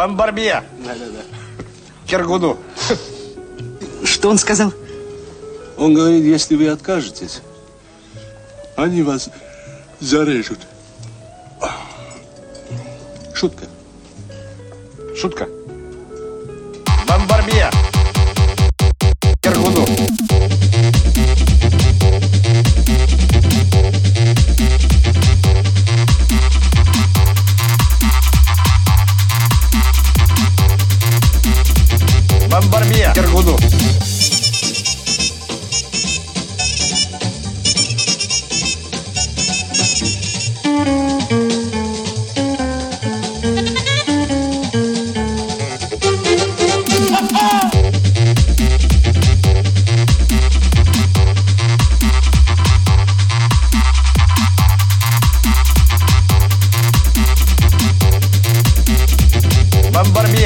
Бомбарбье. Да-да-да. Киргуду. Что он сказал? Он говорит, если вы откажетесь, они вас зарежут. Шутка. Шутка. Бомбарбье.